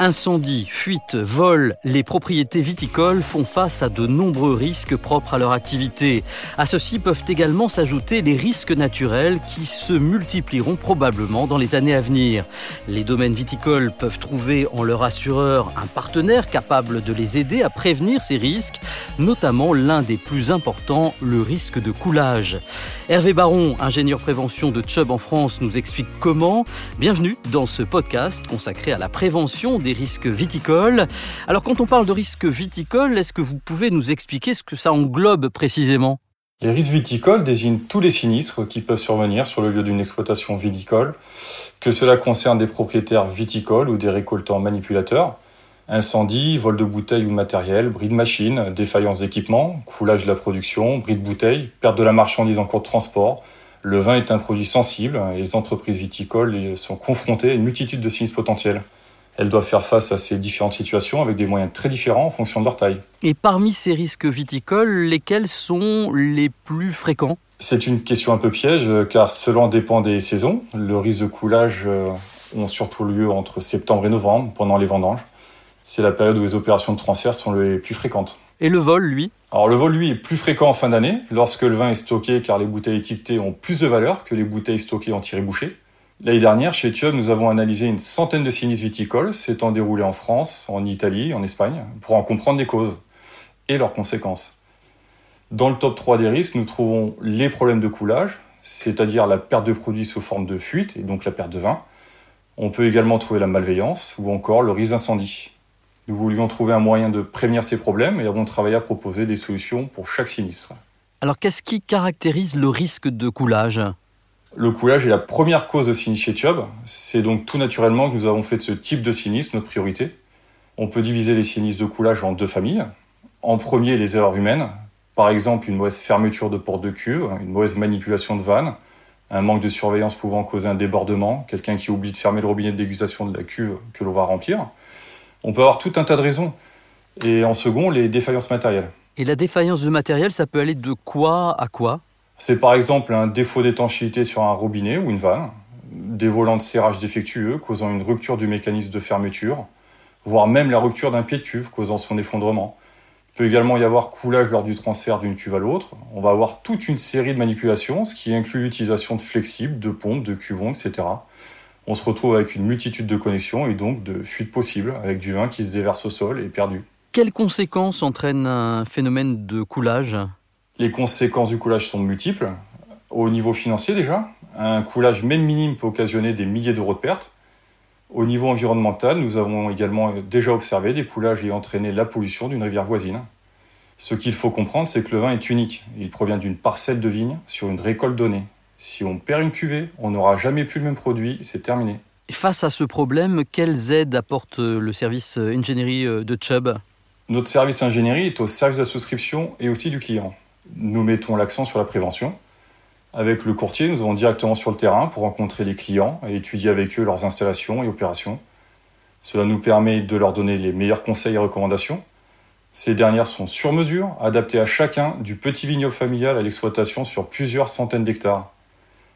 Incendies, fuites, vols, les propriétés viticoles font face à de nombreux risques propres à leur activité. À ceci peuvent également s'ajouter les risques naturels qui se multiplieront probablement dans les années à venir. Les domaines viticoles peuvent trouver en leur assureur un partenaire capable de les aider à prévenir ces risques, notamment l'un des plus importants, le risque de coulage. Hervé Baron, ingénieur prévention de Chubb en France, nous explique comment. Bienvenue dans ce podcast consacré à la prévention des risques viticoles. Alors quand on parle de risques viticoles, est-ce que vous pouvez nous expliquer ce que ça englobe précisément? Les risques viticoles désignent tous les sinistres qui peuvent survenir sur le lieu d'une exploitation viticole, que cela concerne des propriétaires viticoles ou des récoltants manipulateurs. Incendie, vol de bouteilles ou de matériel, bris de machines, défaillance d'équipement, coulage de la production, bris de bouteilles, perte de la marchandise en cours de transport. Le vin est un produit sensible et les entreprises viticoles sont confrontées à une multitude de sinistres potentiels. Elles doivent faire face à ces différentes situations avec des moyens très différents en fonction de leur taille. Et parmi ces risques viticoles, lesquels sont les plus fréquents? C'est une question un peu piège car cela dépend des saisons. Le risque de coulage euh, ont surtout lieu entre septembre et novembre pendant les vendanges. C'est la période où les opérations de transfert sont les plus fréquentes. Et le vol, lui? Alors le vol, lui, est plus fréquent en fin d'année, lorsque le vin est stocké car les bouteilles étiquetées ont plus de valeur que les bouteilles stockées en tiré bouché. L'année dernière, chez Chubb, nous avons analysé une centaine de sinistres viticoles s'étant déroulés en France, en Italie, en Espagne, pour en comprendre les causes et leurs conséquences. Dans le top 3 des risques, nous trouvons les problèmes de coulage, c'est-à-dire la perte de produits sous forme de fuite et donc la perte de vin. On peut également trouver la malveillance ou encore le risque d'incendie. Nous voulions trouver un moyen de prévenir ces problèmes et avons travaillé à proposer des solutions pour chaque sinistre. Alors qu'est-ce qui caractérise le risque de coulage? Le coulage est la première cause de sinistre chez Chubb. C'est donc tout naturellement que nous avons fait de ce type de sinistre notre priorité. On peut diviser les sinistres de coulage en deux familles. En premier, les erreurs humaines. Par exemple, une mauvaise fermeture de porte de cuve, une mauvaise manipulation de vanne, un manque de surveillance pouvant causer un débordement, quelqu'un qui oublie de fermer le robinet de dégustation de la cuve que l'on va remplir. On peut avoir tout un tas de raisons. Et en second, les défaillances matérielles. Et la défaillance de matériel, ça peut aller de quoi à quoi? C'est par exemple un défaut d'étanchéité sur un robinet ou une vanne, des volants de serrage défectueux causant une rupture du mécanisme de fermeture, voire même la rupture d'un pied de cuve causant son effondrement. Il peut également y avoir coulage lors du transfert d'une cuve à l'autre. On va avoir toute une série de manipulations, ce qui inclut l'utilisation de flexibles, de pompes, de cuvons, etc. On se retrouve avec une multitude de connexions et donc de fuites possibles, avec du vin qui se déverse au sol et perdu. Quelles conséquences entraîne un phénomène de coulage? Les conséquences du coulage sont multiples. Au niveau financier déjà, un coulage même minime peut occasionner des milliers d'euros de pertes. Au niveau environnemental, nous avons également déjà observé des coulages ayant entraîné la pollution d'une rivière voisine. Ce qu'il faut comprendre, c'est que le vin est unique. Il provient d'une parcelle de vigne sur une récolte donnée. Si on perd une cuvée, on n'aura jamais plus le même produit, c'est terminé. face à ce problème, quelles aides apporte le service ingénierie de Chubb? Notre service ingénierie est au service de la souscription et aussi du client nous mettons l'accent sur la prévention. Avec le courtier, nous allons directement sur le terrain pour rencontrer les clients et étudier avec eux leurs installations et opérations. Cela nous permet de leur donner les meilleurs conseils et recommandations. Ces dernières sont sur mesure, adaptées à chacun, du petit vignoble familial à l'exploitation sur plusieurs centaines d'hectares.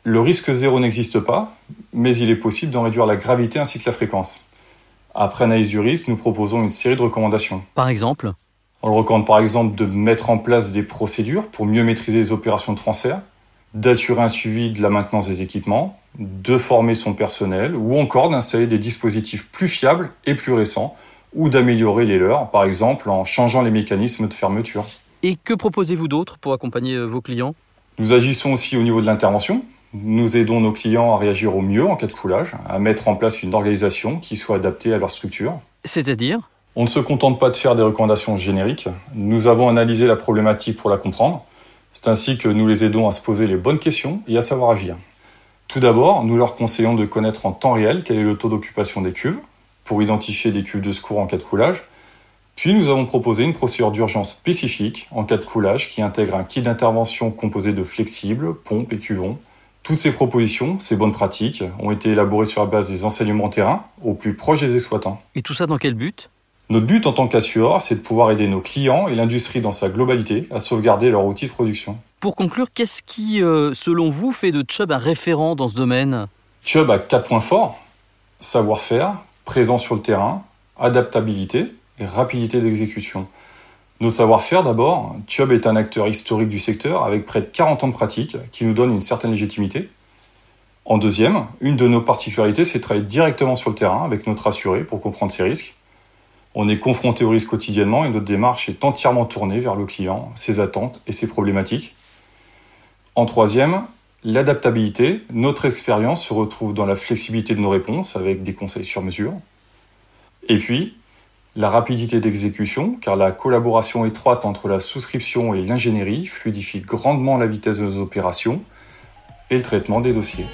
Le risque zéro n'existe pas, mais il est possible d'en réduire la gravité ainsi que la fréquence. Après analyse du risque, nous proposons une série de recommandations. Par exemple on le recommande par exemple de mettre en place des procédures pour mieux maîtriser les opérations de transfert, d'assurer un suivi de la maintenance des équipements, de former son personnel ou encore d'installer des dispositifs plus fiables et plus récents ou d'améliorer les leurs, par exemple en changeant les mécanismes de fermeture. Et que proposez-vous d'autre pour accompagner euh, vos clients? Nous agissons aussi au niveau de l'intervention. Nous aidons nos clients à réagir au mieux en cas de coulage, à mettre en place une organisation qui soit adaptée à leur structure. C'est-à-dire? On ne se contente pas de faire des recommandations génériques, nous avons analysé la problématique pour la comprendre. C'est ainsi que nous les aidons à se poser les bonnes questions et à savoir agir. Tout d'abord, nous leur conseillons de connaître en temps réel quel est le taux d'occupation des cuves pour identifier des cuves de secours en cas de coulage. Puis nous avons proposé une procédure d'urgence spécifique en cas de coulage qui intègre un kit d'intervention composé de flexibles, pompes et cuvons. Toutes ces propositions, ces bonnes pratiques, ont été élaborées sur la base des enseignements terrain au plus proche des exploitants. Et tout ça dans quel but? Notre but en tant qu'assureur, c'est de pouvoir aider nos clients et l'industrie dans sa globalité à sauvegarder leur outil de production. Pour conclure, qu'est-ce qui, euh, selon vous, fait de Chubb un référent dans ce domaine? Chubb a quatre points forts savoir-faire, présent sur le terrain, adaptabilité et rapidité d'exécution. Notre savoir-faire d'abord, Chubb est un acteur historique du secteur avec près de 40 ans de pratique qui nous donne une certaine légitimité. En deuxième, une de nos particularités, c'est de travailler directement sur le terrain avec notre assuré pour comprendre ses risques. On est confronté aux risques quotidiennement et notre démarche est entièrement tournée vers le client, ses attentes et ses problématiques. En troisième, l'adaptabilité. Notre expérience se retrouve dans la flexibilité de nos réponses avec des conseils sur mesure. Et puis, la rapidité d'exécution, car la collaboration étroite entre la souscription et l'ingénierie fluidifie grandement la vitesse de nos opérations et le traitement des dossiers.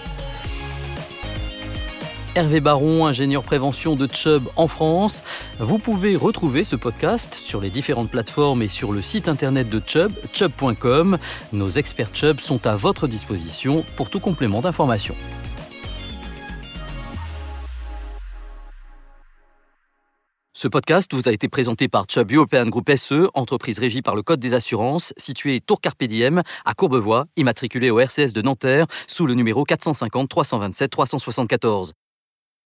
Hervé Baron, ingénieur prévention de Chubb en France. Vous pouvez retrouver ce podcast sur les différentes plateformes et sur le site internet de Chubb, chubb.com. Nos experts Chubb sont à votre disposition pour tout complément d'information. Ce podcast vous a été présenté par Chubb European Group SE, entreprise régie par le Code des assurances, située Tour Carpe Diem à Courbevoie, immatriculée au RCS de Nanterre, sous le numéro 450 327 374.